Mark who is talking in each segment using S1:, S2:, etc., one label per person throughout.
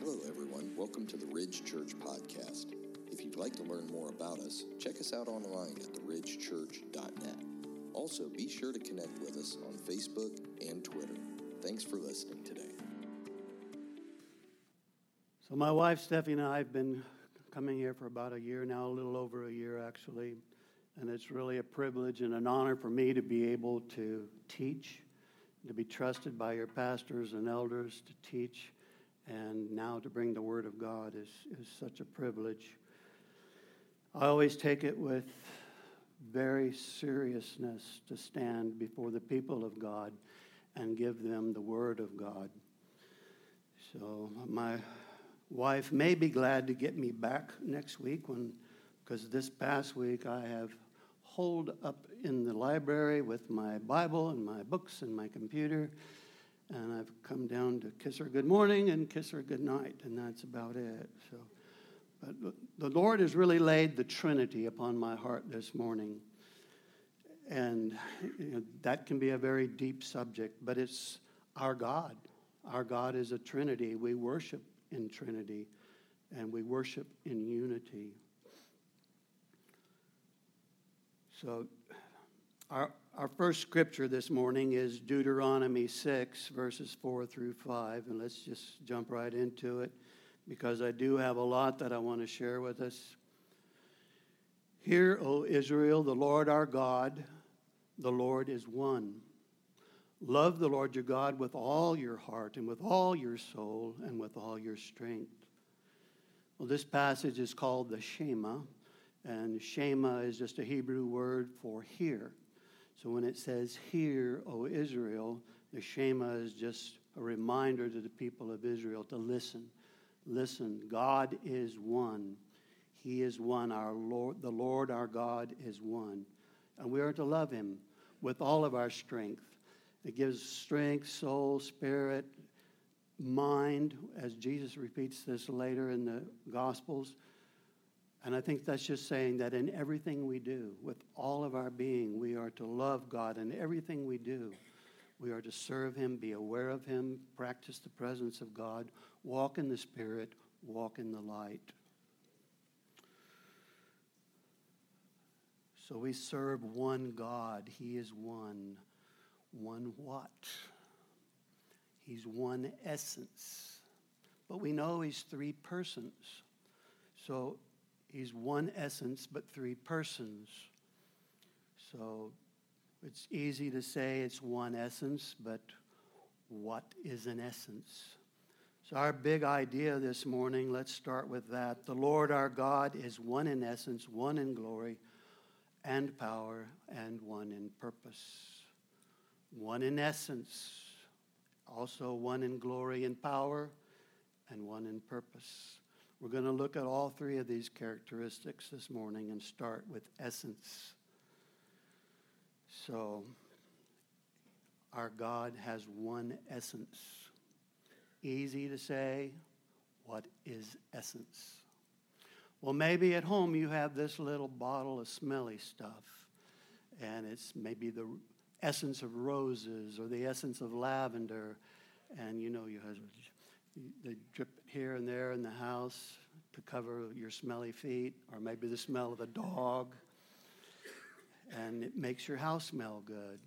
S1: Hello, everyone. Welcome to the Ridge Church Podcast. If you'd like to learn more about us, check us out online at theridgechurch.net. Also, be sure to connect with us on Facebook and Twitter. Thanks for listening today.
S2: So, my wife Stephanie and I have been coming here for about a year now, a little over a year actually. And it's really a privilege and an honor for me to be able to teach, to be trusted by your pastors and elders to teach and now to bring the Word of God is, is such a privilege. I always take it with very seriousness to stand before the people of God and give them the Word of God. So my wife may be glad to get me back next week when because this past week I have holed up in the library with my Bible and my books and my computer and I've come down to kiss her good morning and kiss her good night, and that's about it. So, but the Lord has really laid the Trinity upon my heart this morning, and you know, that can be a very deep subject. But it's our God. Our God is a Trinity. We worship in Trinity, and we worship in unity. So, our our first scripture this morning is Deuteronomy 6, verses 4 through 5. And let's just jump right into it because I do have a lot that I want to share with us. Hear, O Israel, the Lord our God, the Lord is one. Love the Lord your God with all your heart and with all your soul and with all your strength. Well, this passage is called the Shema, and Shema is just a Hebrew word for hear. So when it says, Hear, O Israel, the Shema is just a reminder to the people of Israel to listen. Listen, God is one. He is one. Our Lord, the Lord our God is one. And we are to love him with all of our strength. It gives strength, soul, spirit, mind, as Jesus repeats this later in the Gospels. And I think that's just saying that in everything we do, with all of our being, we are to love God. In everything we do, we are to serve Him, be aware of Him, practice the presence of God, walk in the Spirit, walk in the light. So we serve one God. He is one. One what? He's one essence. But we know He's three persons. So He's one essence, but three persons. So it's easy to say it's one essence, but what is an essence? So, our big idea this morning, let's start with that. The Lord our God is one in essence, one in glory and power, and one in purpose. One in essence, also one in glory and power, and one in purpose. We're going to look at all three of these characteristics this morning and start with essence. So, our God has one essence. Easy to say, what is essence? Well, maybe at home you have this little bottle of smelly stuff, and it's maybe the essence of roses or the essence of lavender, and you know you have they drip here and there in the house to cover your smelly feet, or maybe the smell of a dog, and it makes your house smell good.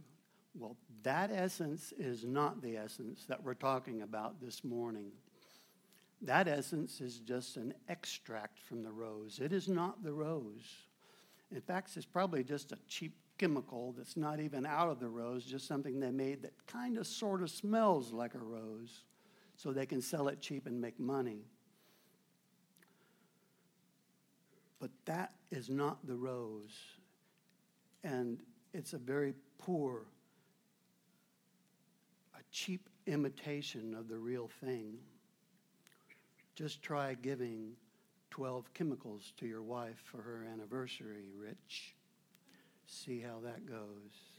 S2: Well, that essence is not the essence that we're talking about this morning. That essence is just an extract from the rose. It is not the rose. In fact, it's probably just a cheap chemical that's not even out of the rose, just something they made that kind of sort of smells like a rose so they can sell it cheap and make money. But that is not the rose. And it's a very poor, a cheap imitation of the real thing. Just try giving 12 chemicals to your wife for her anniversary, Rich. See how that goes.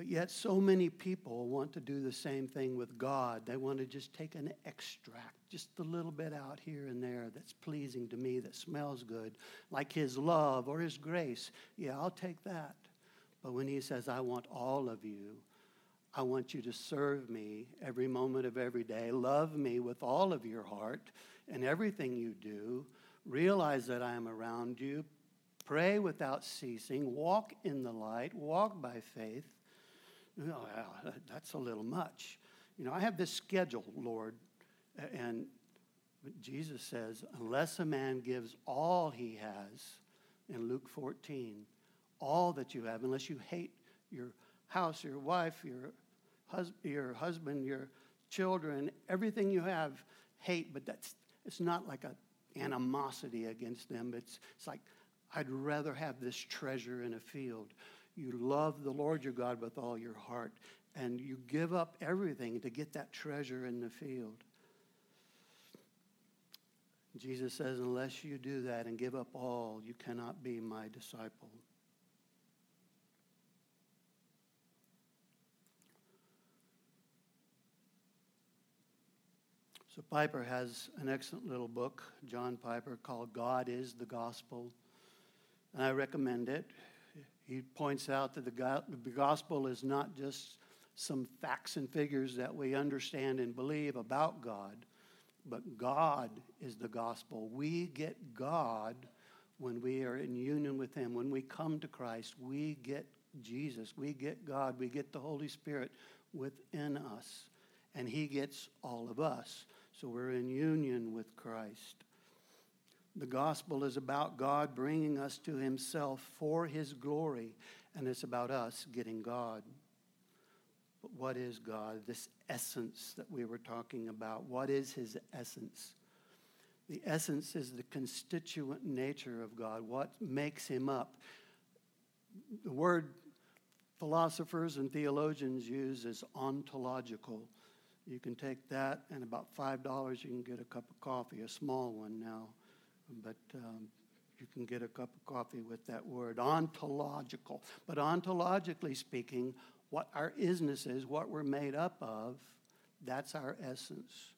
S2: But yet, so many people want to do the same thing with God. They want to just take an extract, just a little bit out here and there that's pleasing to me, that smells good, like His love or His grace. Yeah, I'll take that. But when He says, I want all of you, I want you to serve me every moment of every day. Love me with all of your heart and everything you do. Realize that I am around you. Pray without ceasing. Walk in the light. Walk by faith. Oh, that's a little much. You know, I have this schedule, Lord, and Jesus says, unless a man gives all he has, in Luke 14, all that you have, unless you hate your house, your wife, your, hus- your husband, your children, everything you have, hate, but that's it's not like a animosity against them. It's, it's like, I'd rather have this treasure in a field. You love the Lord your God with all your heart, and you give up everything to get that treasure in the field. Jesus says, unless you do that and give up all, you cannot be my disciple. So Piper has an excellent little book, John Piper, called God is the Gospel. And I recommend it. He points out that the gospel is not just some facts and figures that we understand and believe about God, but God is the gospel. We get God when we are in union with Him. When we come to Christ, we get Jesus. We get God. We get the Holy Spirit within us. And He gets all of us. So we're in union with Christ. The gospel is about God bringing us to Himself for His glory, and it's about us getting God. But what is God? This essence that we were talking about. What is His essence? The essence is the constituent nature of God, what makes Him up. The word philosophers and theologians use is ontological. You can take that, and about $5 you can get a cup of coffee, a small one now. But um, you can get a cup of coffee with that word, ontological. But ontologically speaking, what our isness is, what we're made up of, that's our essence.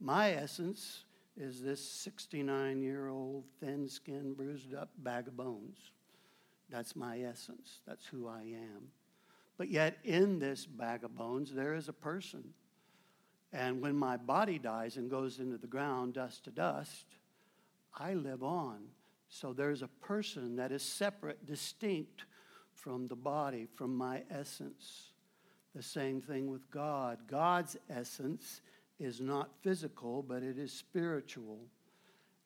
S2: My essence is this 69 year old, thin skinned, bruised up bag of bones. That's my essence. That's who I am. But yet, in this bag of bones, there is a person. And when my body dies and goes into the ground, dust to dust, I live on. So there's a person that is separate, distinct from the body, from my essence. The same thing with God. God's essence is not physical, but it is spiritual.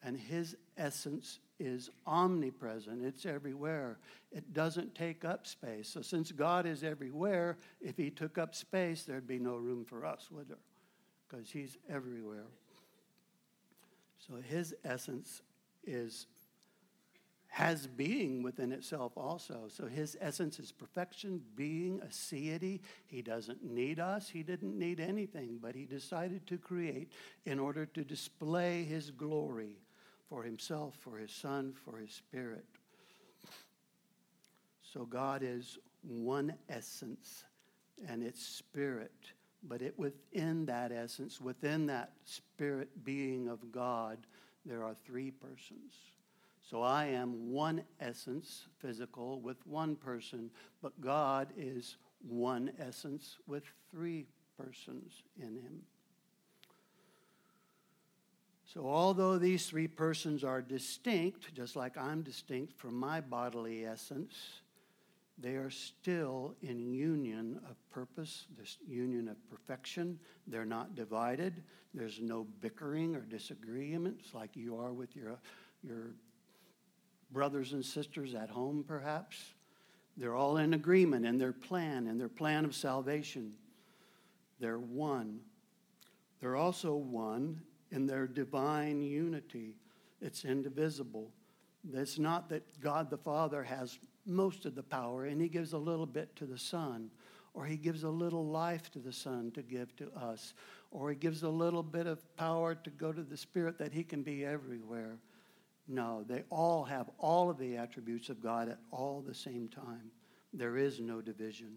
S2: And his essence is omnipresent, it's everywhere. It doesn't take up space. So, since God is everywhere, if he took up space, there'd be no room for us, would there? because he's everywhere. So his essence is has being within itself also. So his essence is perfection, being, aseity. He doesn't need us. He didn't need anything, but he decided to create in order to display his glory for himself, for his son, for his spirit. So God is one essence, and it's spirit. But it, within that essence, within that spirit being of God, there are three persons. So I am one essence, physical, with one person, but God is one essence with three persons in him. So, although these three persons are distinct, just like I'm distinct from my bodily essence, they are still in union of purpose, this union of perfection. They're not divided. There's no bickering or disagreements like you are with your, your brothers and sisters at home, perhaps. They're all in agreement in their plan, in their plan of salvation. They're one. They're also one in their divine unity. It's indivisible. It's not that God the Father has most of the power, and he gives a little bit to the Son, or he gives a little life to the Son to give to us, or he gives a little bit of power to go to the Spirit that he can be everywhere. No, they all have all of the attributes of God at all the same time. There is no division.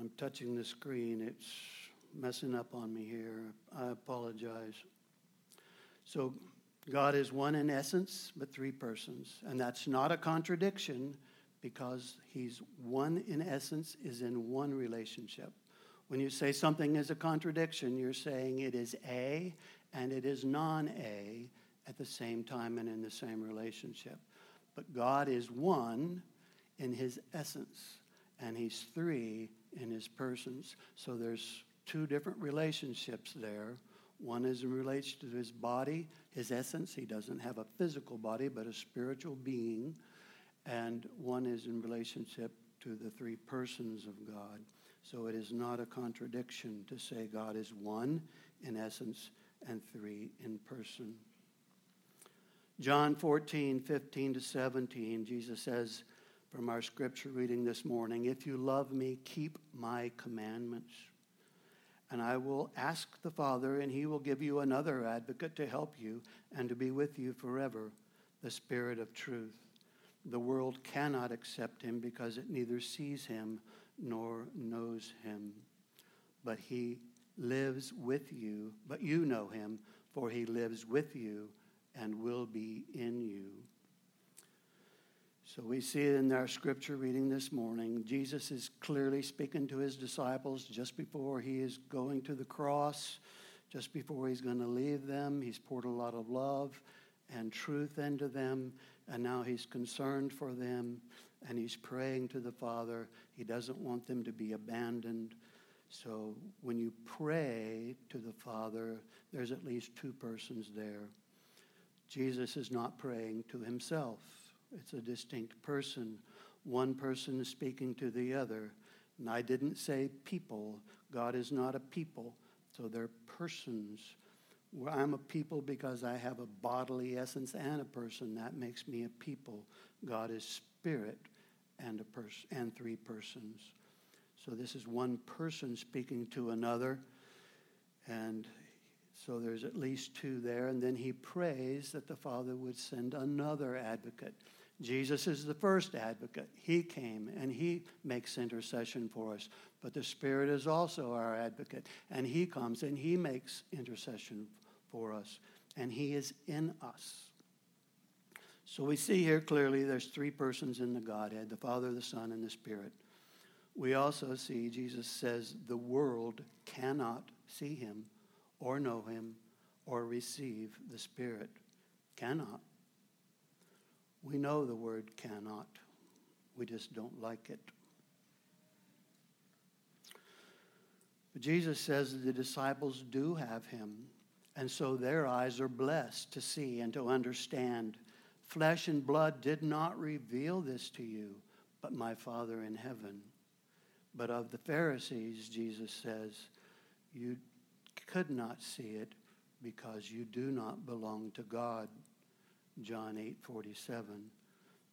S2: I'm touching the screen. It's messing up on me here. I apologize. So, God is one in essence, but three persons. And that's not a contradiction because He's one in essence, is in one relationship. When you say something is a contradiction, you're saying it is A and it is non A at the same time and in the same relationship. But God is one in His essence, and He's three in His persons. So there's two different relationships there. One is in relation to his body, his essence. He doesn't have a physical body, but a spiritual being. And one is in relationship to the three persons of God. So it is not a contradiction to say God is one in essence and three in person. John 14, 15 to 17, Jesus says from our scripture reading this morning, If you love me, keep my commandments. And I will ask the Father, and he will give you another advocate to help you and to be with you forever, the Spirit of truth. The world cannot accept him because it neither sees him nor knows him. But he lives with you, but you know him, for he lives with you and will be in you. So we see in our scripture reading this morning, Jesus is clearly speaking to his disciples just before he is going to the cross, just before he's going to leave them. He's poured a lot of love and truth into them, and now he's concerned for them, and he's praying to the Father. He doesn't want them to be abandoned. So when you pray to the Father, there's at least two persons there. Jesus is not praying to himself. It's a distinct person. One person is speaking to the other. And I didn't say people. God is not a people. So they're persons. I'm a people because I have a bodily essence and a person. That makes me a people. God is spirit and a and three persons. So this is one person speaking to another. And so there's at least two there. And then he prays that the Father would send another advocate. Jesus is the first advocate. He came and he makes intercession for us. But the Spirit is also our advocate. And he comes and he makes intercession for us. And he is in us. So we see here clearly there's three persons in the Godhead the Father, the Son, and the Spirit. We also see Jesus says the world cannot see him or know him or receive the Spirit. Cannot. We know the word cannot, we just don't like it. But Jesus says the disciples do have him, and so their eyes are blessed to see and to understand. Flesh and blood did not reveal this to you, but my Father in heaven. But of the Pharisees, Jesus says, you could not see it because you do not belong to God. John 8 47.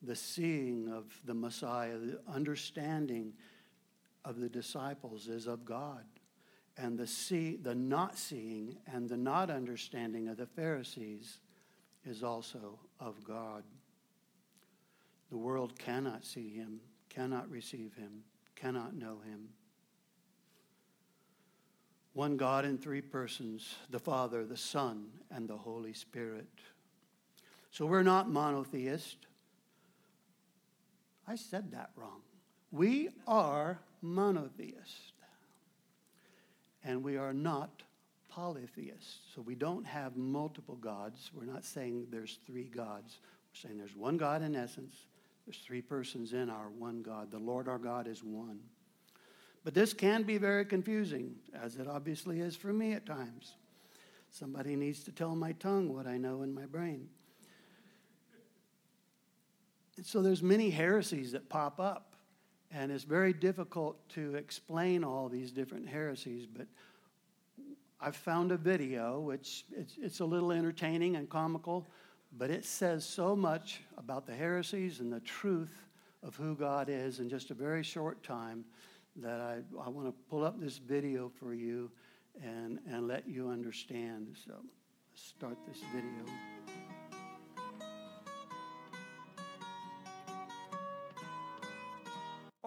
S2: The seeing of the Messiah, the understanding of the disciples is of God. And the, see, the not seeing and the not understanding of the Pharisees is also of God. The world cannot see him, cannot receive him, cannot know him. One God in three persons the Father, the Son, and the Holy Spirit. So we're not monotheist. I said that wrong. We are monotheist. And we are not polytheists. So we don't have multiple gods. We're not saying there's three gods. We're saying there's one God in essence. There's three persons in our one God. The Lord our God is one. But this can be very confusing, as it obviously is for me at times. Somebody needs to tell my tongue what I know in my brain. And so there's many heresies that pop up, and it's very difficult to explain all these different heresies. But I've found a video, which it's, it's a little entertaining and comical, but it says so much about the heresies and the truth of who God is in just a very short time that I, I want to pull up this video for you and, and let you understand. So let's start this video.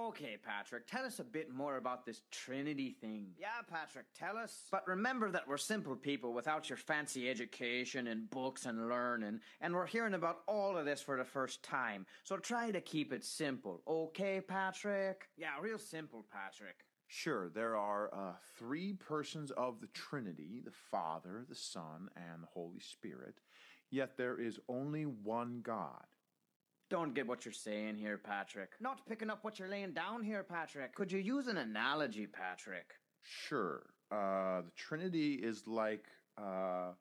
S3: Okay, Patrick, tell us a bit more about this Trinity thing.
S4: Yeah, Patrick, tell us.
S3: But remember that we're simple people without your fancy education and books and learning, and we're hearing about all of this for the first time. So try to keep it simple, okay, Patrick?
S4: Yeah, real simple, Patrick.
S5: Sure, there are uh, three persons of the Trinity the Father, the Son, and the Holy Spirit, yet there is only one God.
S3: Don't get what you're saying here, Patrick.
S4: Not picking up what you're laying down here, Patrick.
S3: Could you use an analogy, Patrick?
S5: Sure, uh, the Trinity is like uh,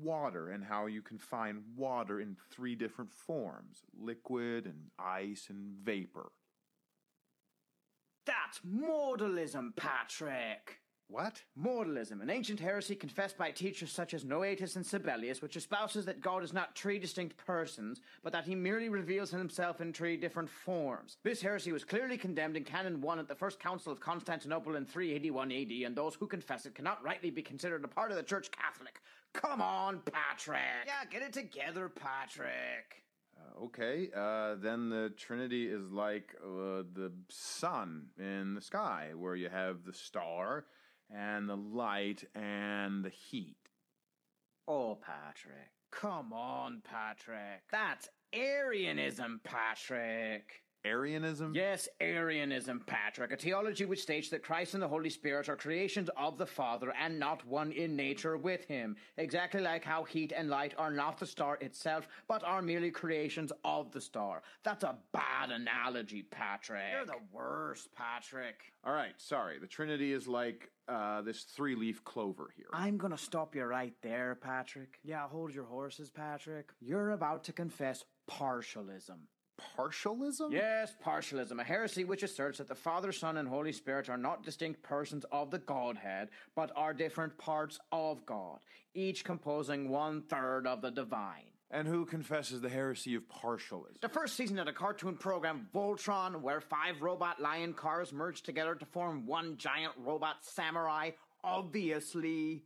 S5: water, and how you can find water in three different forms liquid, and ice, and vapor.
S3: That's modalism, Patrick.
S5: What?
S3: Modalism, an ancient heresy confessed by teachers such as Noetus and Sabellius, which espouses that God is not three distinct persons, but that he merely reveals himself in three different forms. This heresy was clearly condemned in Canon 1 at the First Council of Constantinople in 381 AD, and those who confess it cannot rightly be considered a part of the Church Catholic. Come on, Patrick!
S4: Yeah, get it together, Patrick.
S5: Uh, okay, uh, then the Trinity is like uh, the sun in the sky, where you have the star and the light and the heat.
S3: Oh, Patrick.
S4: Come on, Patrick.
S3: That's Arianism, Patrick.
S5: Arianism?
S3: Yes, Arianism, Patrick, a theology which states that Christ and the Holy Spirit are creations of the Father and not one in nature with him, exactly like how heat and light are not the star itself, but are merely creations of the star. That's a bad analogy, Patrick.
S4: You're the worst, Patrick.
S5: All right, sorry. The Trinity is like uh, this three leaf clover here.
S3: I'm gonna stop you right there, Patrick.
S4: Yeah, hold your horses, Patrick.
S3: You're about to confess partialism.
S5: Partialism?
S3: Yes, partialism, a heresy which asserts that the Father, Son, and Holy Spirit are not distinct persons of the Godhead, but are different parts of God, each composing one third of the divine.
S5: And who confesses the heresy of partialism?
S3: The first season of the cartoon program Voltron, where five robot lion cars merge together to form one giant robot samurai, obviously.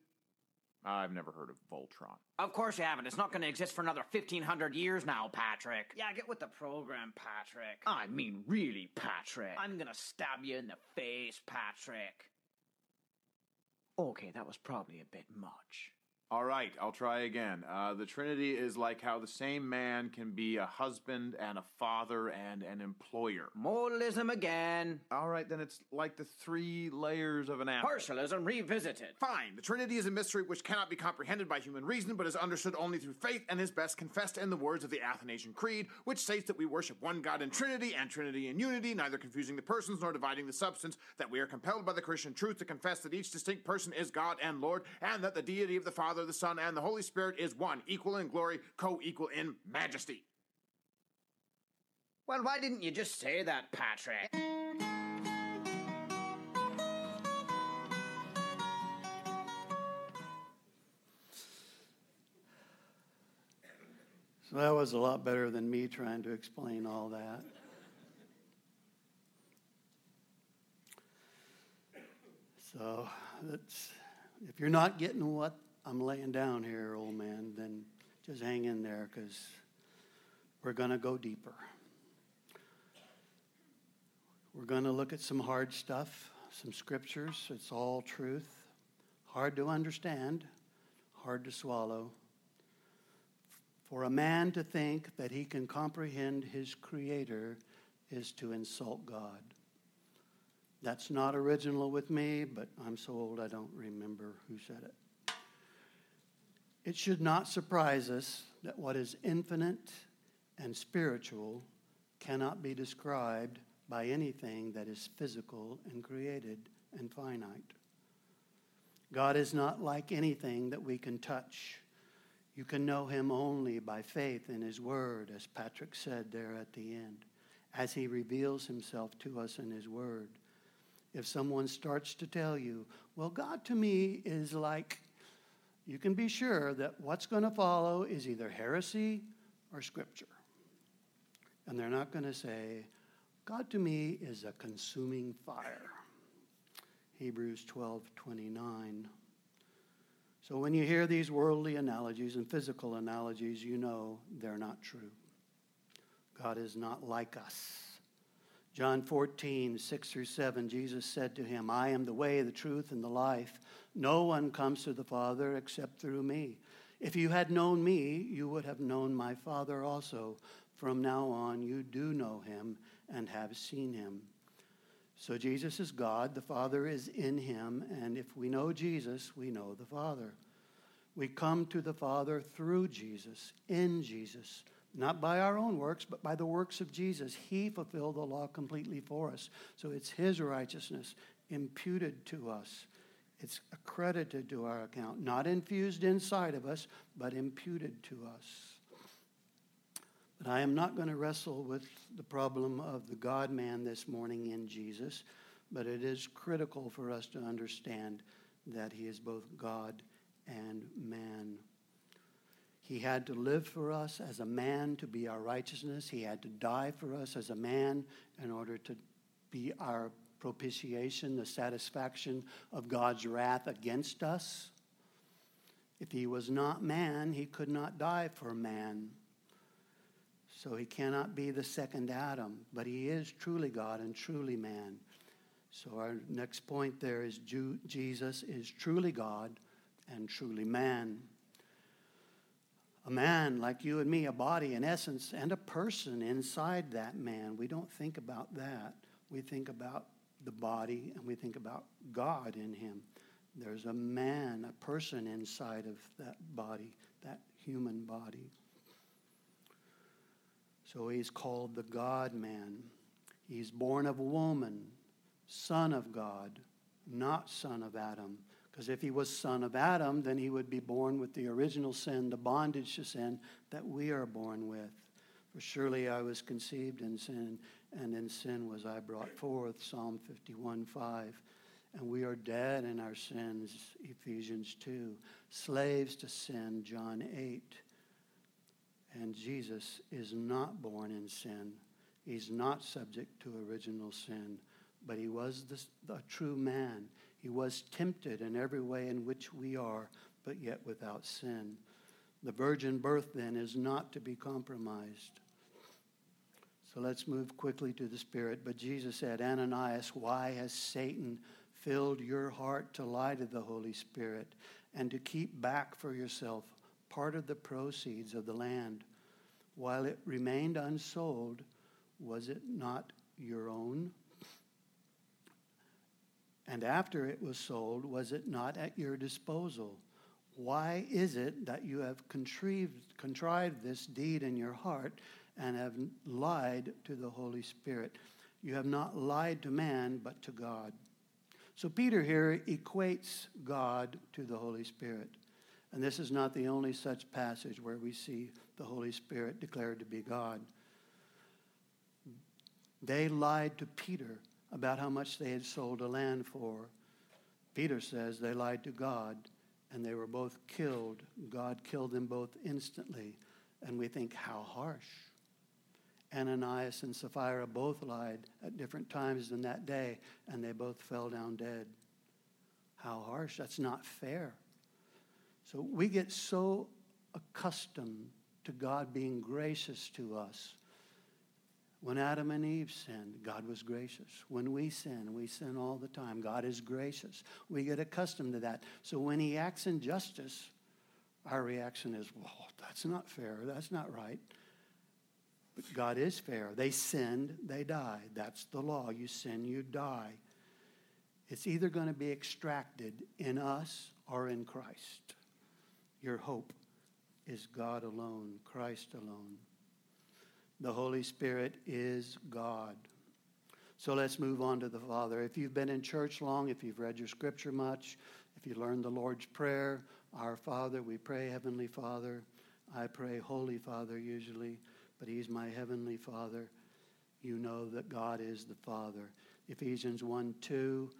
S5: I've never heard of Voltron.
S3: Of course you haven't. It's not going to exist for another 1500 years now, Patrick.
S4: Yeah, get with the program, Patrick.
S3: I mean, really, Patrick.
S4: I'm gonna stab you in the face, Patrick.
S3: Okay, that was probably a bit much.
S5: All right, I'll try again. Uh, the Trinity is like how the same man can be a husband and a father and an employer.
S3: Modalism again.
S5: All right, then it's like the three layers of an apple.
S3: Partialism revisited.
S6: Fine. The Trinity is a mystery which cannot be comprehended by human reason, but is understood only through faith and is best confessed in the words of the Athanasian Creed, which states that we worship one God in Trinity and Trinity in unity, neither confusing the persons nor dividing the substance, that we are compelled by the Christian truth to confess that each distinct person is God and Lord, and that the deity of the Father, the Son, and the Holy Spirit is one, equal in glory, co equal in majesty.
S3: Well, why didn't you just say that, Patrick?
S2: So that was a lot better than me trying to explain all that. So that's, if you're not getting what I'm laying down here, old man, then just hang in there because we're going to go deeper. We're going to look at some hard stuff, some scriptures. It's all truth. Hard to understand, hard to swallow. For a man to think that he can comprehend his Creator is to insult God. That's not original with me, but I'm so old I don't remember who said it. It should not surprise us that what is infinite and spiritual cannot be described by anything that is physical and created and finite. God is not like anything that we can touch. You can know him only by faith in his word, as Patrick said there at the end, as he reveals himself to us in his word. If someone starts to tell you, well, God to me is like, you can be sure that what's going to follow is either heresy or scripture. And they're not going to say, God to me is a consuming fire. Hebrews 12 29. So when you hear these worldly analogies and physical analogies, you know they're not true. God is not like us. John 14, 6 through 7, Jesus said to him, I am the way, the truth, and the life. No one comes to the Father except through me. If you had known me, you would have known my Father also. From now on, you do know him and have seen him. So Jesus is God, the Father is in him, and if we know Jesus, we know the Father. We come to the Father through Jesus, in Jesus not by our own works, but by the works of Jesus. He fulfilled the law completely for us. So it's His righteousness imputed to us. It's accredited to our account, not infused inside of us, but imputed to us. But I am not going to wrestle with the problem of the God man this morning in Jesus, but it is critical for us to understand that He is both God and man. He had to live for us as a man to be our righteousness. He had to die for us as a man in order to be our propitiation, the satisfaction of God's wrath against us. If he was not man, he could not die for man. So he cannot be the second Adam, but he is truly God and truly man. So our next point there is Jesus is truly God and truly man a man like you and me, a body, an essence, and a person inside that man. We don't think about that. We think about the body and we think about God in him. There's a man, a person inside of that body, that human body. So he's called the God man. He's born of woman, son of God, not son of Adam. Because if he was son of Adam, then he would be born with the original sin, the bondage to sin that we are born with. For surely I was conceived in sin, and in sin was I brought forth. Psalm 51 5. And we are dead in our sins. Ephesians 2. Slaves to sin. John 8. And Jesus is not born in sin. He's not subject to original sin, but he was the, the true man. He was tempted in every way in which we are, but yet without sin. The virgin birth, then, is not to be compromised. So let's move quickly to the Spirit. But Jesus said, Ananias, why has Satan filled your heart to lie to the Holy Spirit and to keep back for yourself part of the proceeds of the land? While it remained unsold, was it not your own? And after it was sold, was it not at your disposal? Why is it that you have contrived, contrived this deed in your heart and have lied to the Holy Spirit? You have not lied to man, but to God. So Peter here equates God to the Holy Spirit. And this is not the only such passage where we see the Holy Spirit declared to be God. They lied to Peter about how much they had sold a land for. Peter says they lied to God and they were both killed. God killed them both instantly. And we think, how harsh. Ananias and Sapphira both lied at different times in that day, and they both fell down dead. How harsh. That's not fair. So we get so accustomed to God being gracious to us when Adam and Eve sinned, God was gracious. When we sin, we sin all the time. God is gracious. We get accustomed to that. So when He acts in justice, our reaction is, well, that's not fair. That's not right. But God is fair. They sinned, they died. That's the law. You sin, you die. It's either going to be extracted in us or in Christ. Your hope is God alone, Christ alone. The Holy Spirit is God. So let's move on to the Father. If you've been in church long, if you've read your scripture much, if you learned the Lord's Prayer, Our Father, we pray, Heavenly Father. I pray, Holy Father, usually, but He's my Heavenly Father. You know that God is the Father. Ephesians 1 2,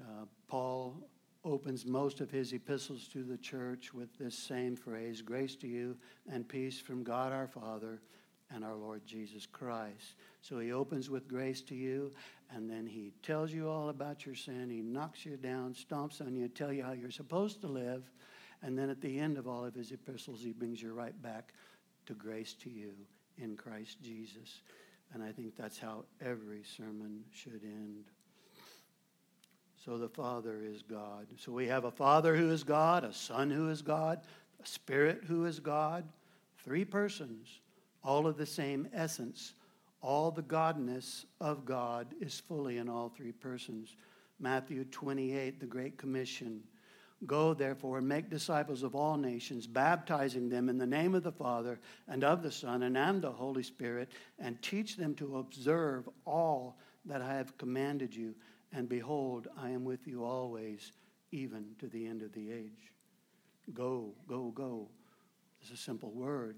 S2: uh, Paul opens most of his epistles to the church with this same phrase Grace to you and peace from God our Father and our Lord Jesus Christ. So he opens with grace to you, and then he tells you all about your sin. He knocks you down, stomps on you, tell you how you're supposed to live. And then at the end of all of his epistles, he brings you right back to grace to you in Christ Jesus. And I think that's how every sermon should end. So the Father is God. So we have a Father who is God, a Son who is God, a Spirit who is God, three persons, all of the same essence. All the godness of God is fully in all three persons. Matthew 28, the Great Commission. Go, therefore, and make disciples of all nations, baptizing them in the name of the Father, and of the Son, and of the Holy Spirit, and teach them to observe all that I have commanded you. And behold, I am with you always, even to the end of the age. Go, go, go. It's a simple word.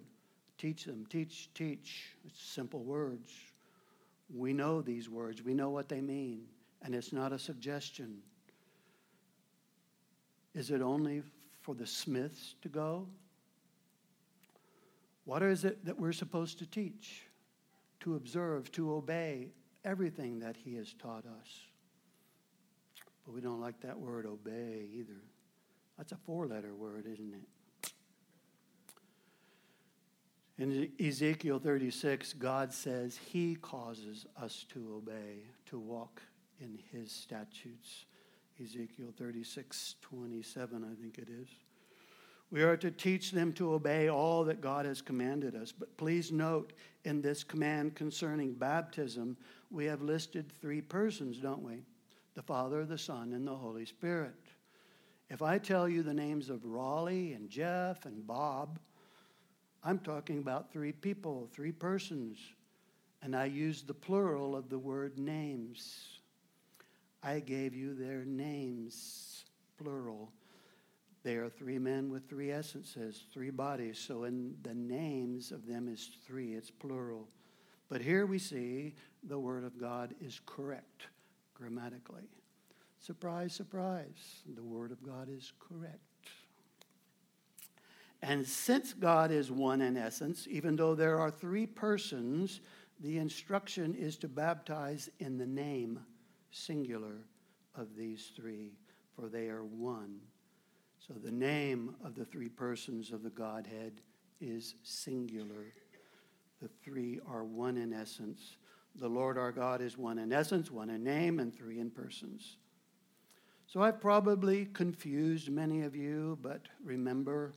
S2: Teach them, teach, teach. It's simple words. We know these words, we know what they mean, and it's not a suggestion. Is it only for the Smiths to go? What is it that we're supposed to teach? To observe, to obey everything that He has taught us. But we don't like that word obey either. That's a four letter word, isn't it? In Ezekiel 36, God says He causes us to obey, to walk in His statutes. Ezekiel 36, 27, I think it is. We are to teach them to obey all that God has commanded us. But please note in this command concerning baptism, we have listed three persons, don't we? The Father, the Son, and the Holy Spirit. If I tell you the names of Raleigh and Jeff and Bob, I'm talking about three people, three persons. And I use the plural of the word names. I gave you their names, plural. They are three men with three essences, three bodies. So in the names of them is three, it's plural. But here we see the Word of God is correct grammatically. Surprise, surprise, the Word of God is correct. And since God is one in essence, even though there are three persons, the instruction is to baptize in the name singular of these three, for they are one. So the name of the three persons of the Godhead is singular. The three are one in essence. The Lord our God is one in essence, one in name, and three in persons. So I've probably confused many of you, but remember,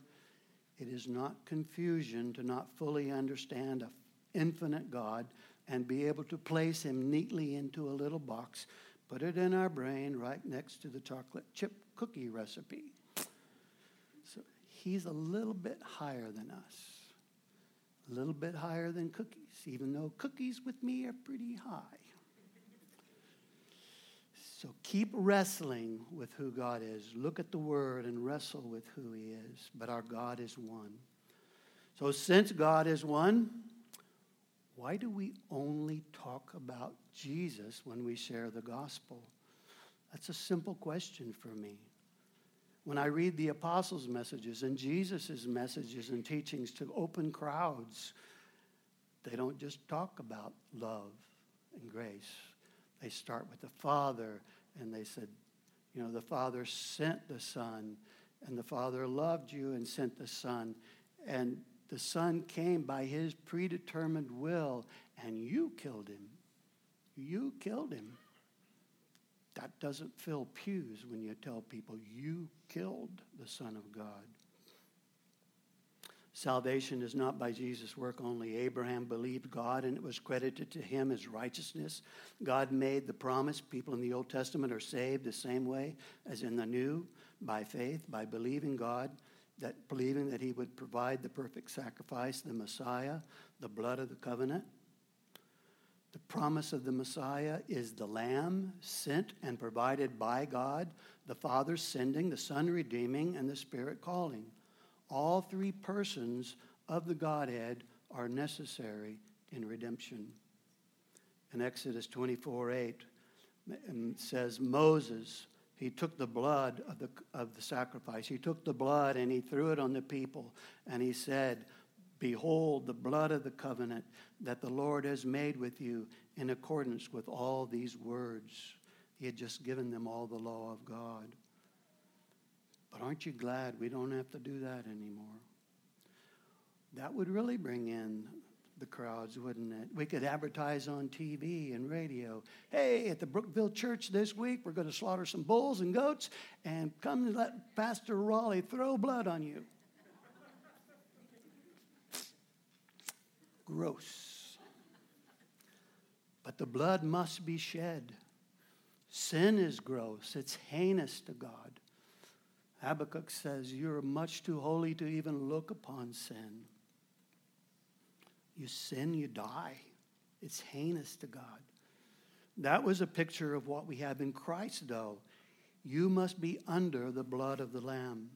S2: it is not confusion to not fully understand an infinite God and be able to place him neatly into a little box put it in our brain right next to the chocolate chip cookie recipe. So he's a little bit higher than us, a little bit higher than cookies, even though cookies with me are pretty high. So keep wrestling with who God is. Look at the Word and wrestle with who He is. But our God is one. So since God is one, why do we only talk about Jesus when we share the gospel? That's a simple question for me. When I read the apostles' messages and Jesus' messages and teachings to open crowds, they don't just talk about love and grace. They start with the Father, and they said, you know, the Father sent the Son, and the Father loved you and sent the Son. And the Son came by his predetermined will, and you killed him. You killed him. That doesn't fill pews when you tell people you killed the Son of God. Salvation is not by Jesus' work only. Abraham believed God and it was credited to him as righteousness. God made the promise. People in the Old Testament are saved the same way as in the New by faith, by believing God that believing that he would provide the perfect sacrifice, the Messiah, the blood of the covenant. The promise of the Messiah is the Lamb sent and provided by God, the Father sending, the Son redeeming, and the Spirit calling. All three persons of the Godhead are necessary in redemption. In Exodus 24 8, it says, Moses he took the blood of the, of the sacrifice. He took the blood and he threw it on the people. And he said, Behold, the blood of the covenant that the Lord has made with you in accordance with all these words. He had just given them all the law of God. But aren't you glad we don't have to do that anymore? That would really bring in the crowds, wouldn't it? We could advertise on TV and radio. Hey, at the Brookville Church this week, we're going to slaughter some bulls and goats and come and let Pastor Raleigh throw blood on you. Gross. But the blood must be shed. Sin is gross, it's heinous to God. Habakkuk says, You're much too holy to even look upon sin. You sin, you die. It's heinous to God. That was a picture of what we have in Christ, though. You must be under the blood of the Lamb.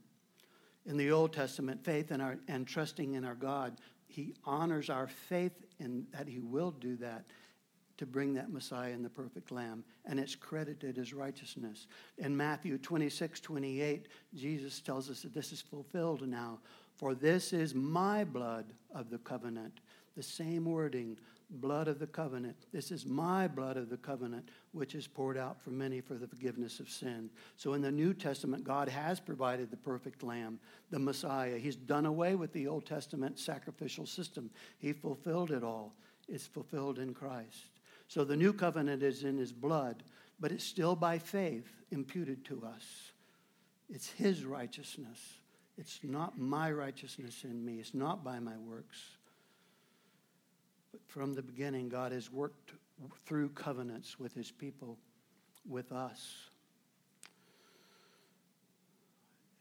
S2: In the Old Testament, faith and, our, and trusting in our God, He honors our faith in that He will do that to bring that Messiah and the perfect Lamb, and it's credited as righteousness. In Matthew 26, 28, Jesus tells us that this is fulfilled now. For this is my blood of the covenant. The same wording, blood of the covenant. This is my blood of the covenant, which is poured out for many for the forgiveness of sin. So in the New Testament, God has provided the perfect Lamb, the Messiah. He's done away with the Old Testament sacrificial system, He fulfilled it all. It's fulfilled in Christ. So the new covenant is in his blood, but it's still by faith imputed to us. It's his righteousness. It's not my righteousness in me. It's not by my works. But from the beginning, God has worked through covenants with his people, with us.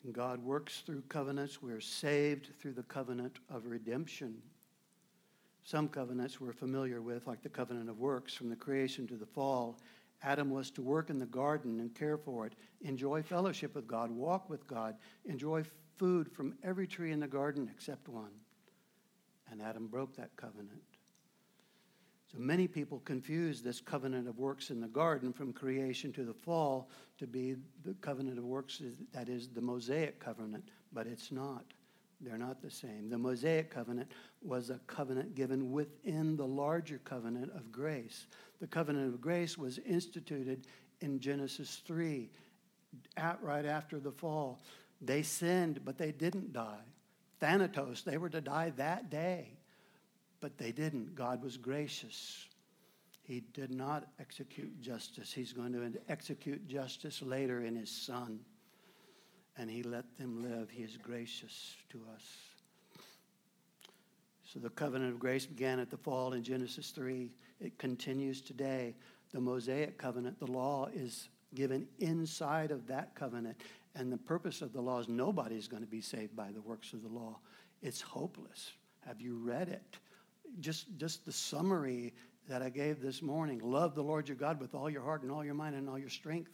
S2: And God works through covenants. We're saved through the covenant of redemption. Some covenants we're familiar with, like the covenant of works from the creation to the fall. Adam was to work in the garden and care for it, enjoy fellowship with God, walk with God, enjoy food from every tree in the garden except one. And Adam broke that covenant. So many people confuse this covenant of works in the garden from creation to the fall to be the covenant of works that is the Mosaic covenant, but it's not. They're not the same. The Mosaic covenant was a covenant given within the larger covenant of grace. The covenant of grace was instituted in Genesis 3, at, right after the fall. They sinned, but they didn't die. Thanatos, they were to die that day, but they didn't. God was gracious. He did not execute justice. He's going to execute justice later in his Son and he let them live. He is gracious to us. So the covenant of grace began at the fall in Genesis 3. It continues today. The Mosaic covenant, the law is given inside of that covenant. And the purpose of the law is nobody's going to be saved by the works of the law. It's hopeless. Have you read it? Just, just the summary that I gave this morning. Love the Lord your God with all your heart and all your mind and all your strength.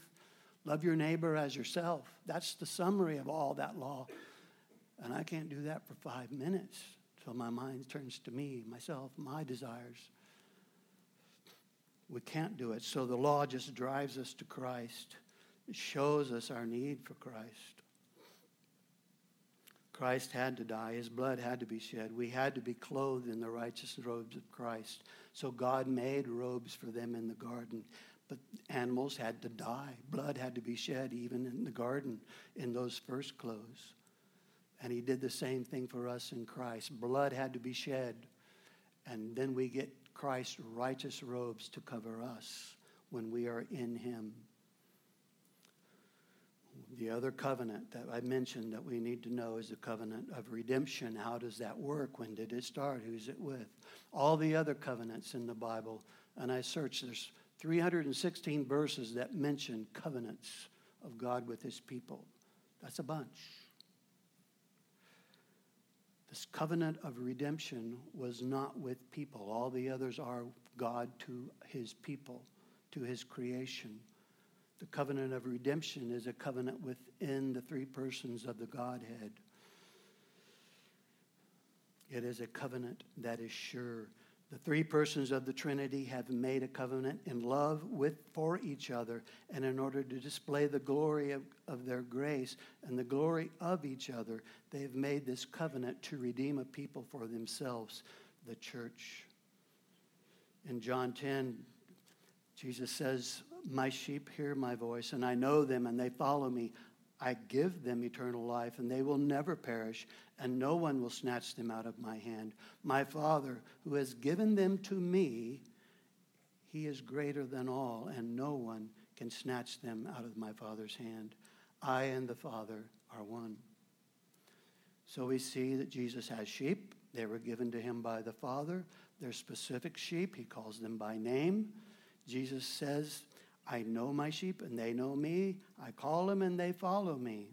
S2: Love your neighbor as yourself. That's the summary of all that law. And I can't do that for five minutes until my mind turns to me, myself, my desires. We can't do it. So the law just drives us to Christ. It shows us our need for Christ. Christ had to die. His blood had to be shed. We had to be clothed in the righteous robes of Christ. So God made robes for them in the garden. But animals had to die. Blood had to be shed even in the garden in those first clothes. And he did the same thing for us in Christ. Blood had to be shed. And then we get Christ's righteous robes to cover us when we are in him. The other covenant that I mentioned that we need to know is the covenant of redemption. How does that work? When did it start? Who's it with? All the other covenants in the Bible, and I searched, there's 316 verses that mention covenants of God with his people. That's a bunch. This covenant of redemption was not with people. All the others are God to his people, to his creation. The covenant of redemption is a covenant within the three persons of the Godhead. It is a covenant that is sure. The three persons of the Trinity have made a covenant in love with for each other, and in order to display the glory of, of their grace and the glory of each other, they have made this covenant to redeem a people for themselves, the church. In John 10, Jesus says, My sheep hear my voice, and I know them, and they follow me. I give them eternal life, and they will never perish, and no one will snatch them out of my hand. My Father, who has given them to me, he is greater than all, and no one can snatch them out of my Father's hand. I and the Father are one. So we see that Jesus has sheep. They were given to him by the Father. They're specific sheep. He calls them by name. Jesus says, I know my sheep and they know me. I call them and they follow me.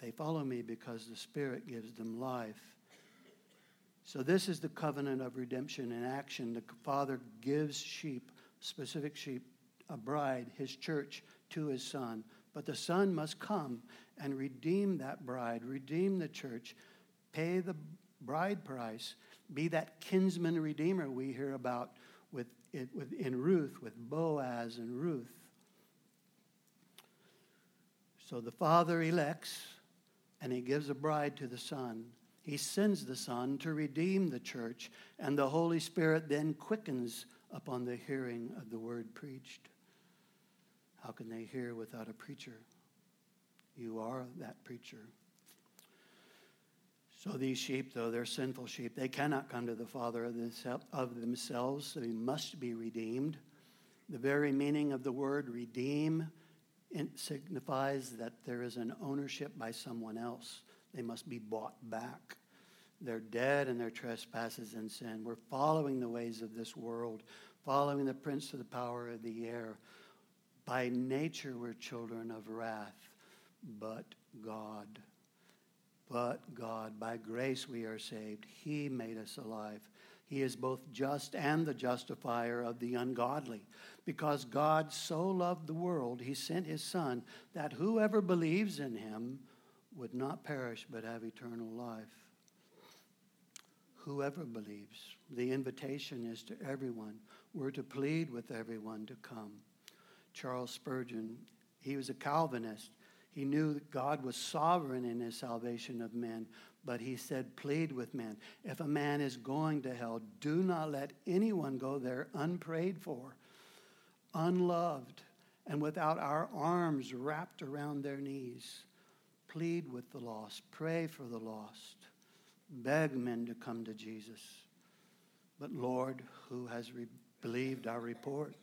S2: They follow me because the Spirit gives them life. So, this is the covenant of redemption in action. The Father gives sheep, specific sheep, a bride, his church, to his Son. But the Son must come and redeem that bride, redeem the church, pay the bride price, be that kinsman redeemer we hear about it, with, in Ruth, with Boaz and Ruth. So the Father elects and he gives a bride to the Son. He sends the Son to redeem the church, and the Holy Spirit then quickens upon the hearing of the word preached. How can they hear without a preacher? You are that preacher. So these sheep, though they're sinful sheep, they cannot come to the Father of themselves. They must be redeemed. The very meaning of the word redeem signifies that there is an ownership by someone else. They must be bought back. They're dead in their trespasses and sin. We're following the ways of this world, following the prince of the power of the air. By nature, we're children of wrath, but God. But God, by grace we are saved. He made us alive. He is both just and the justifier of the ungodly. Because God so loved the world, he sent his Son, that whoever believes in him would not perish but have eternal life. Whoever believes. The invitation is to everyone. We're to plead with everyone to come. Charles Spurgeon, he was a Calvinist. He knew that God was sovereign in his salvation of men, but he said, Plead with men. If a man is going to hell, do not let anyone go there unprayed for, unloved, and without our arms wrapped around their knees. Plead with the lost, pray for the lost, beg men to come to Jesus. But Lord, who has re- believed our report?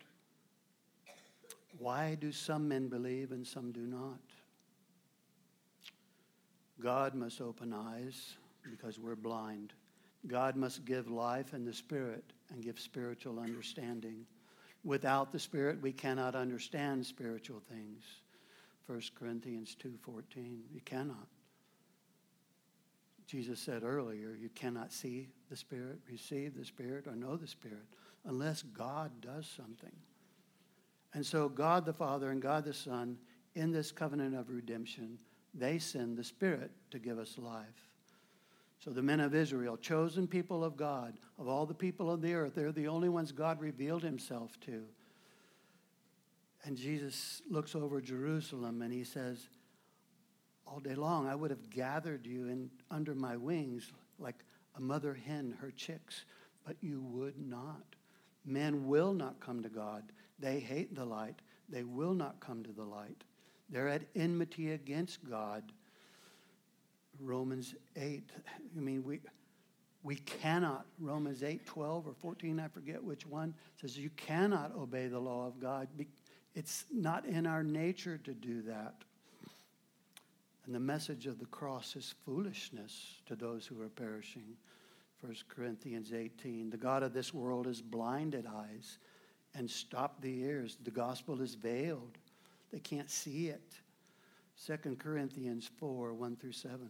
S2: Why do some men believe and some do not? God must open eyes because we're blind. God must give life and the Spirit and give spiritual understanding. Without the Spirit, we cannot understand spiritual things. 1 Corinthians 2:14. You cannot. Jesus said earlier, you cannot see the Spirit, receive the Spirit, or know the Spirit unless God does something. And so God the Father and God the Son, in this covenant of redemption, they send the Spirit to give us life. So the men of Israel, chosen people of God, of all the people of the earth, they're the only ones God revealed himself to. And Jesus looks over Jerusalem and he says, All day long I would have gathered you in, under my wings like a mother hen her chicks, but you would not. Men will not come to God. They hate the light. They will not come to the light. They're at enmity against God. Romans 8. I mean, we, we cannot, Romans 8, 12 or 14, I forget which one, says you cannot obey the law of God. It's not in our nature to do that. And the message of the cross is foolishness to those who are perishing. 1 Corinthians 18. The God of this world has blinded eyes and stopped the ears. The gospel is veiled. They can't see it. 2 Corinthians 4 1 through 7.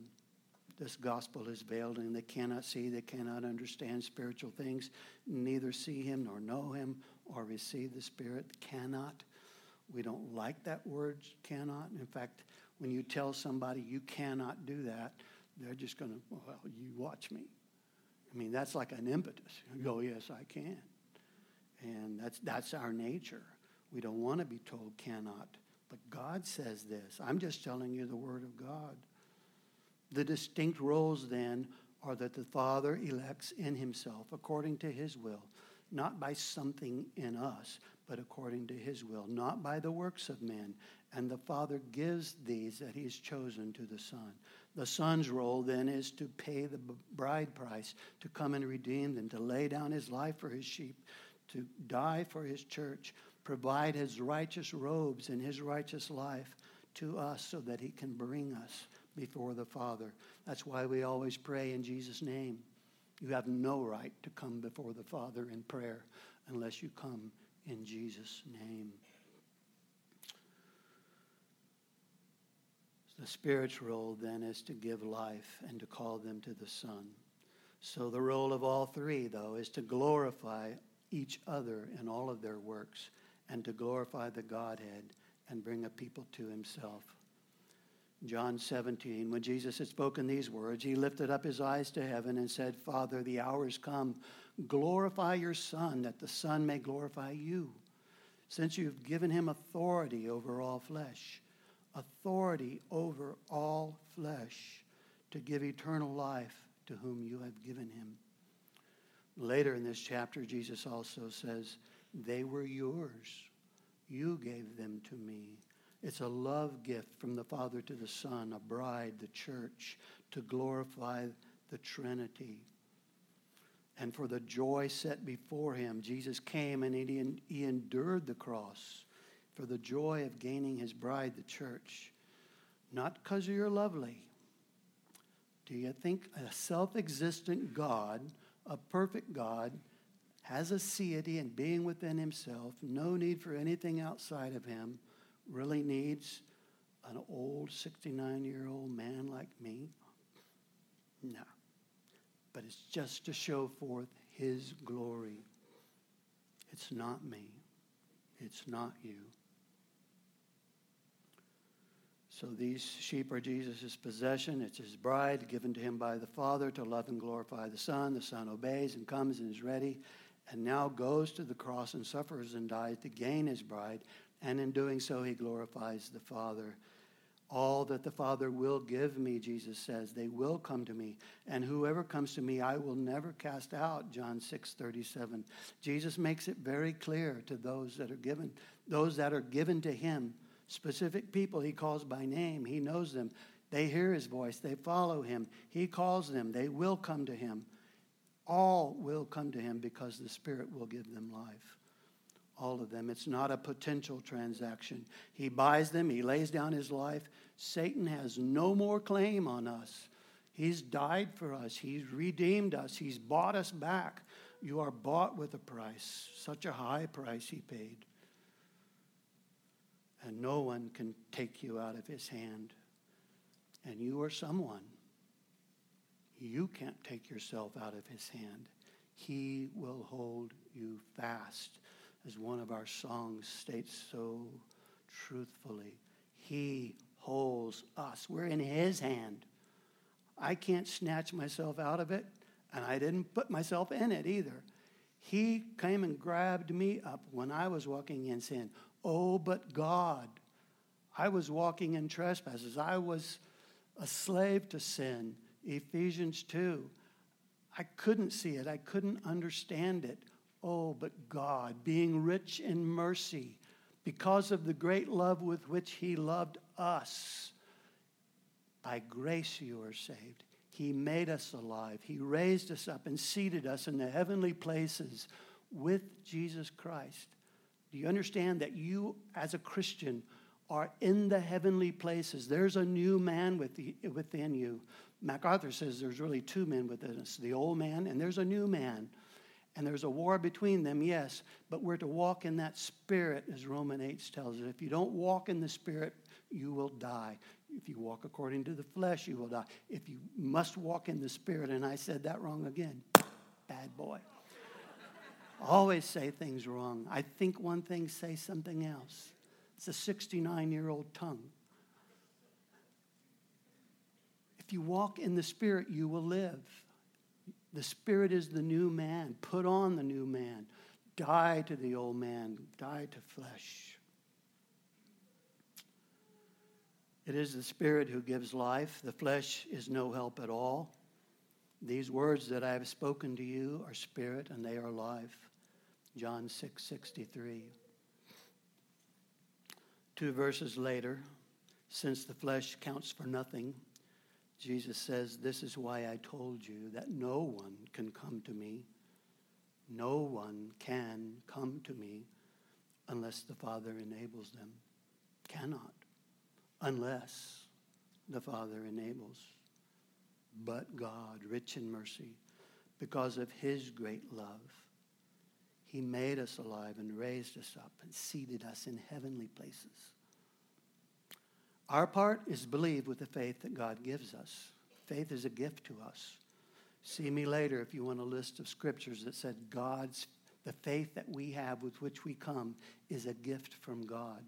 S2: This gospel is veiled, and they cannot see, they cannot understand spiritual things, neither see him nor know him or receive the Spirit. Cannot. We don't like that word, cannot. In fact, when you tell somebody you cannot do that, they're just going to, well, you watch me. I mean, that's like an impetus. You go, yes, I can. And that's, that's our nature. We don't want to be told cannot. But God says this. I'm just telling you the Word of God. The distinct roles then are that the Father elects in Himself according to His will, not by something in us, but according to His will, not by the works of men, and the Father gives these that He's chosen to the Son. The Son's role then is to pay the bride price, to come and redeem them, to lay down His life for His sheep, to die for His church, provide His righteous robes and His righteous life to us so that He can bring us before the Father. That's why we always pray in Jesus' name. You have no right to come before the Father in prayer unless you come in Jesus' name. The Spirit's role then is to give life and to call them to the Son. So the role of all three, though, is to glorify each other in all of their works and to glorify the Godhead and bring a people to himself. John 17, when Jesus had spoken these words, he lifted up his eyes to heaven and said, Father, the hour is come. Glorify your Son, that the Son may glorify you, since you've given him authority over all flesh authority over all flesh to give eternal life to whom you have given him. Later in this chapter, Jesus also says, They were yours. You gave them to me. It's a love gift from the Father to the Son, a bride, the church, to glorify the Trinity. And for the joy set before him, Jesus came and he, endured the cross for the joy of gaining his bride, the church. Not because you're lovely. Do you think a self existent God, a perfect God, has a deity and being within himself, no need for anything outside of him, really needs an old 69 year old man like me? No. But it's just to show forth his glory. It's not me. It's not you. So these sheep are Jesus' possession. It's his bride given to him by the Father to love and glorify the Son. The Son obeys and comes and is ready and now goes to the cross and suffers and dies to gain his bride. And in doing so, he glorifies the Father. All that the Father will give me, Jesus says, they will come to me. And whoever comes to me, I will never cast out, John 6 37. Jesus makes it very clear to those that are given, those that are given to him specific people he calls by name. He knows them. They hear his voice. They follow him. He calls them. They will come to him. All will come to him because the Spirit will give them life. All of them. It's not a potential transaction. He buys them, he lays down his life. Satan has no more claim on us. He's died for us, he's redeemed us, he's bought us back. You are bought with a price, such a high price he paid and no one can take you out of his hand. And you are someone. You can't take yourself out of his hand. He will hold you fast, as one of our songs states so truthfully. He holds us. We're in his hand. I can't snatch myself out of it, and I didn't put myself in it either. He came and grabbed me up when I was walking in sin. Oh, but God, I was walking in trespasses. I was a slave to sin. Ephesians 2. I couldn't see it, I couldn't understand it. Oh, but God, being rich in mercy, because of the great love with which He loved us, by grace you are saved. He made us alive. He raised us up and seated us in the heavenly places with Jesus Christ. Do you understand that you, as a Christian, are in the heavenly places? There's a new man within you. MacArthur says there's really two men within us the old man, and there's a new man. And there's a war between them, yes, but we're to walk in that spirit, as Romans 8 tells us. If you don't walk in the spirit, you will die. If you walk according to the flesh, you will die. If you must walk in the spirit, and I said that wrong again, bad boy always say things wrong. I think one thing, say something else. It's a 69 year old tongue. If you walk in the Spirit, you will live. The Spirit is the new man. Put on the new man. Die to the old man. Die to flesh. It is the Spirit who gives life. The flesh is no help at all. These words that I have spoken to you are spirit and they are life. John 6 63. Two verses later, since the flesh counts for nothing, Jesus says, This is why I told you that no one can come to me. No one can come to me unless the Father enables them. Cannot, unless the Father enables. But God, rich in mercy, because of his great love, he made us alive and raised us up and seated us in heavenly places. Our part is believe with the faith that God gives us. Faith is a gift to us. See me later if you want a list of scriptures that said God's the faith that we have with which we come is a gift from God.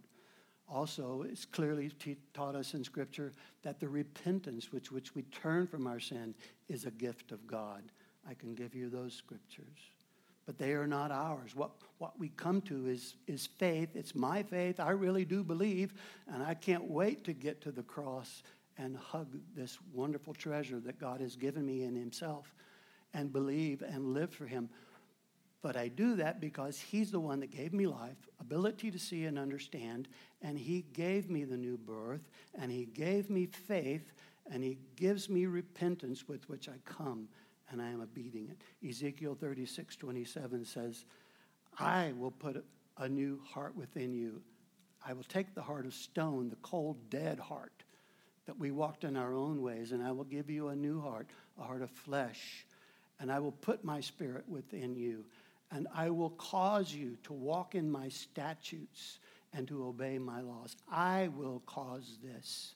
S2: Also, it's clearly taught us in Scripture that the repentance with which we turn from our sin is a gift of God. I can give you those scriptures but they are not ours. What, what we come to is, is faith. It's my faith. I really do believe, and I can't wait to get to the cross and hug this wonderful treasure that God has given me in Himself and believe and live for Him. But I do that because He's the one that gave me life, ability to see and understand, and He gave me the new birth, and He gave me faith, and He gives me repentance with which I come and I am obedient. it. Ezekiel 36, 27 says, I will put a new heart within you. I will take the heart of stone, the cold, dead heart that we walked in our own ways, and I will give you a new heart, a heart of flesh. And I will put my spirit within you, and I will cause you to walk in my statutes and to obey my laws. I will cause this.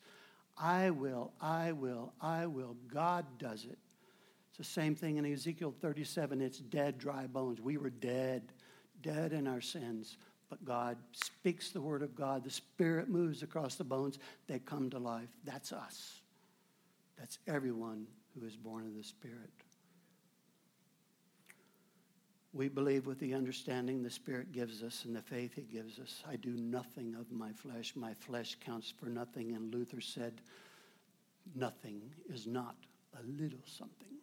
S2: I will, I will, I will. God does it. It's the same thing in Ezekiel 37. It's dead, dry bones. We were dead, dead in our sins. But God speaks the word of God. The Spirit moves across the bones. They come to life. That's us. That's everyone who is born of the Spirit. We believe with the understanding the Spirit gives us and the faith He gives us. I do nothing of my flesh. My flesh counts for nothing. And Luther said, nothing is not a little something.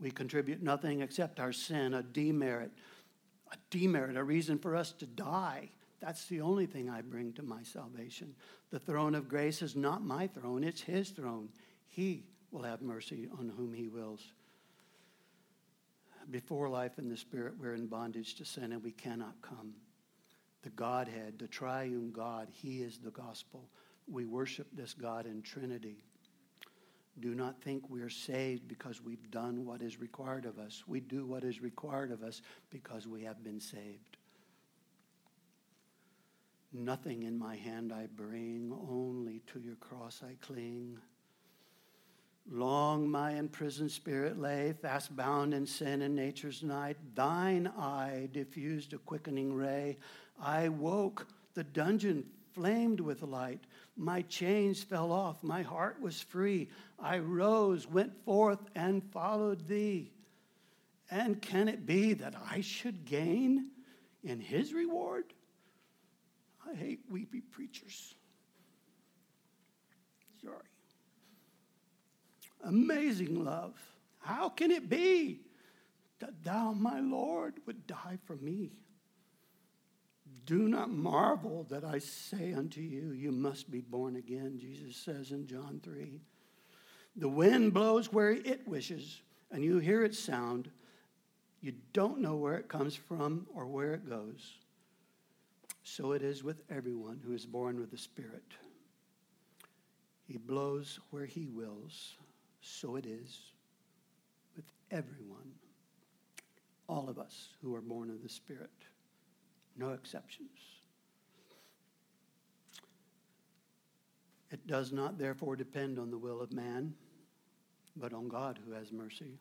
S2: We contribute nothing except our sin, a demerit, a demerit, a reason for us to die. That's the only thing I bring to my salvation. The throne of grace is not my throne, it's His throne. He will have mercy on whom He wills. Before life in the Spirit, we're in bondage to sin and we cannot come. The Godhead, the triune God, He is the gospel. We worship this God in Trinity. Do not think we are saved because we've done what is required of us. We do what is required of us because we have been saved. Nothing in my hand I bring, only to your cross I cling. Long my imprisoned spirit lay, fast bound in sin and nature's night. Thine eye diffused a quickening ray. I woke, the dungeon flamed with light. My chains fell off, my heart was free. I rose, went forth, and followed thee. And can it be that I should gain in his reward? I hate weepy preachers. Sorry. Amazing love. How can it be that thou, my Lord, would die for me? Do not marvel that I say unto you, you must be born again, Jesus says in John 3. The wind blows where it wishes, and you hear its sound. You don't know where it comes from or where it goes. So it is with everyone who is born with the Spirit. He blows where he wills. So it is with everyone, all of us who are born of the Spirit no exceptions. It does not, therefore, depend on the will of man, but on God who has mercy.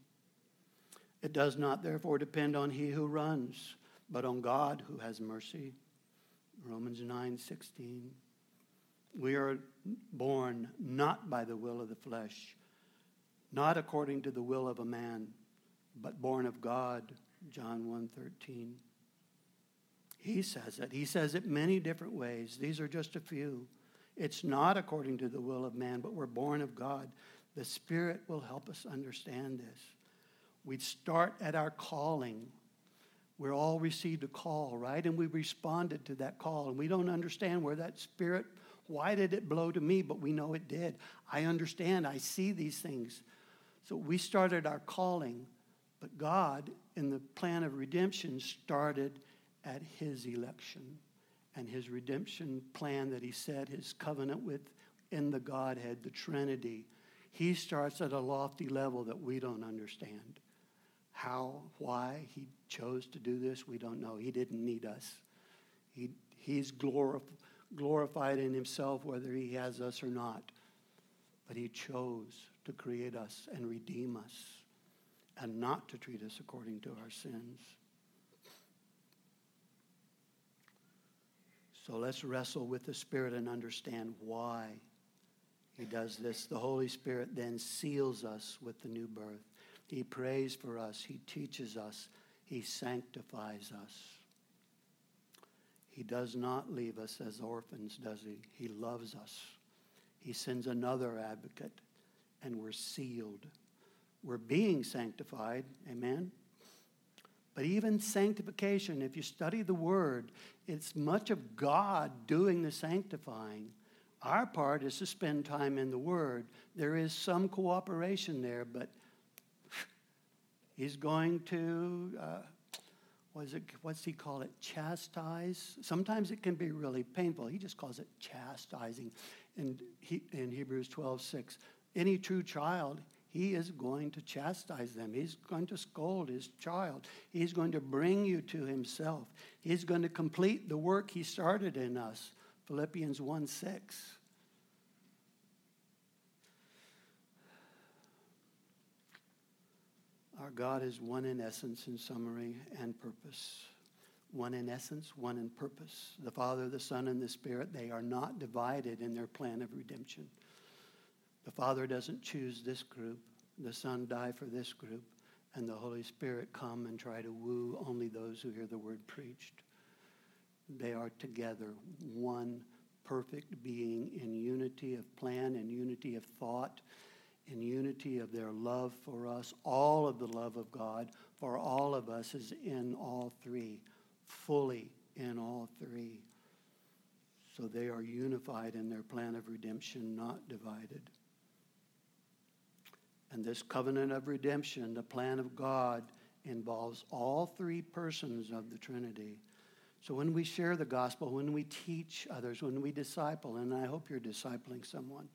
S2: It does not, therefore, depend on he who runs, but on God who has mercy. Romans 9 16. We are born not by the will of the flesh, not according to the will of a man, but born of God. John 1 13. He says it. He says it many different ways. These are just a few. It's not according to the will of man, but we're born of God. The Spirit will help us understand this. We start at our calling. We're all received a call, right? And we responded to that call. And we don't understand where that spirit, why did it blow to me? But we know it did. I understand. I see these things. So we started our calling. But God, in the plan of redemption, started at his election and his redemption plan that he set, his covenant with in the Godhead, the Trinity. He starts at a lofty level that we don't understand. How, why he chose to do this, we don't know. He didn't need us. He, he's glorif- glorified in himself whether he has us or not. But he chose to create us and redeem us and not to treat us according to our sins. So let's wrestle with the Spirit and understand why he does this. The Holy Spirit then seals us with the new birth. He prays for us, He teaches us, He sanctifies us. He does not leave us as orphans, does He? He loves us. He sends another advocate, and we're sealed. We're being sanctified, amen? But even sanctification, if you study the Word, it's much of God doing the sanctifying. Our part is to spend time in the Word. There is some cooperation there, but He's going to, uh, it, what's he call it? Chastise. Sometimes it can be really painful. He just calls it chastising. In, he, in Hebrews 12, 6, any true child, he is going to chastise them. He's going to scold his child. He's going to bring you to himself. He's going to complete the work he started in us. Philippians 1 6. Our God is one in essence, in summary, and purpose. One in essence, one in purpose. The Father, the Son, and the Spirit, they are not divided in their plan of redemption. The Father doesn't choose this group, the Son die for this group, and the Holy Spirit come and try to woo only those who hear the word preached. They are together, one perfect being in unity of plan and unity of thought in unity of their love for us. All of the love of God for all of us is in all three, fully in all three. So they are unified in their plan of redemption, not divided. And this covenant of redemption, the plan of God, involves all three persons of the Trinity. So when we share the gospel, when we teach others, when we disciple, and I hope you're discipling someone,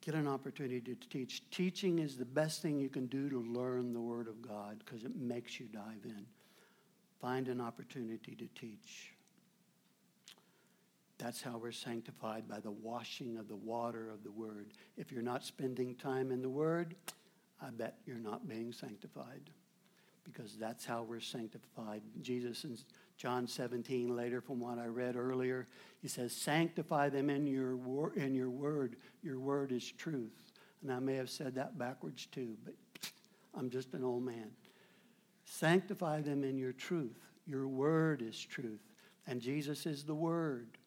S2: get an opportunity to teach. Teaching is the best thing you can do to learn the Word of God because it makes you dive in. Find an opportunity to teach. That's how we're sanctified by the washing of the water of the Word. If you're not spending time in the Word, I bet you're not being sanctified because that's how we're sanctified. Jesus in John 17, later from what I read earlier, he says, Sanctify them in your, wor- in your word. Your word is truth. And I may have said that backwards too, but I'm just an old man. Sanctify them in your truth. Your word is truth. And Jesus is the word.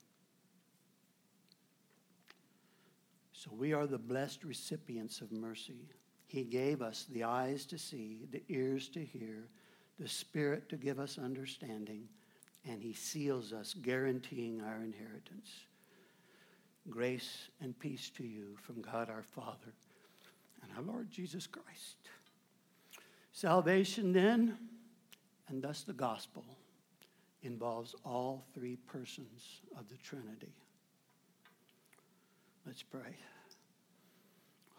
S2: So we are the blessed recipients of mercy. He gave us the eyes to see, the ears to hear, the spirit to give us understanding, and He seals us, guaranteeing our inheritance. Grace and peace to you from God our Father and our Lord Jesus Christ. Salvation, then, and thus the gospel, involves all three persons of the Trinity. Let's pray.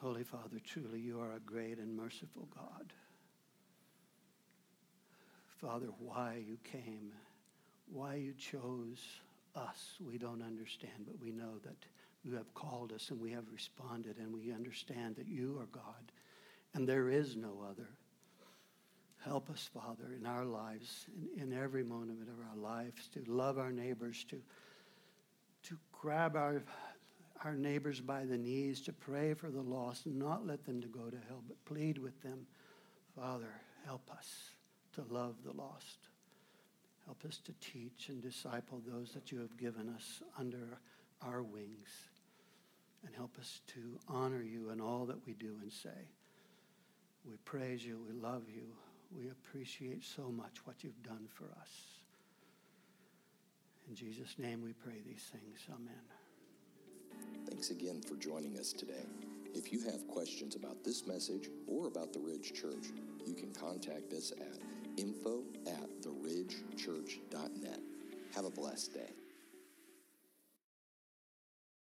S2: Holy Father, truly you are a great and merciful God. Father, why you came, why you chose us, we don't understand, but we know that you have called us and we have responded and we understand that you are God and there is no other. Help us, Father, in our lives, in, in every moment of our lives, to love our neighbors, to, to grab our our neighbors by the knees, to pray for the lost, and not let them to go to hell, but plead with them, Father, help us to love the lost. Help us to teach and disciple those that you have given us under our wings. And help us to honor you in all that we do and say. We praise you. We love you. We appreciate so much what you've done for us. In Jesus' name we pray these things. Amen.
S1: Thanks again for joining us today. If you have questions about this message or about the Ridge Church, you can contact us at info at theridgechurch.net. Have a blessed day.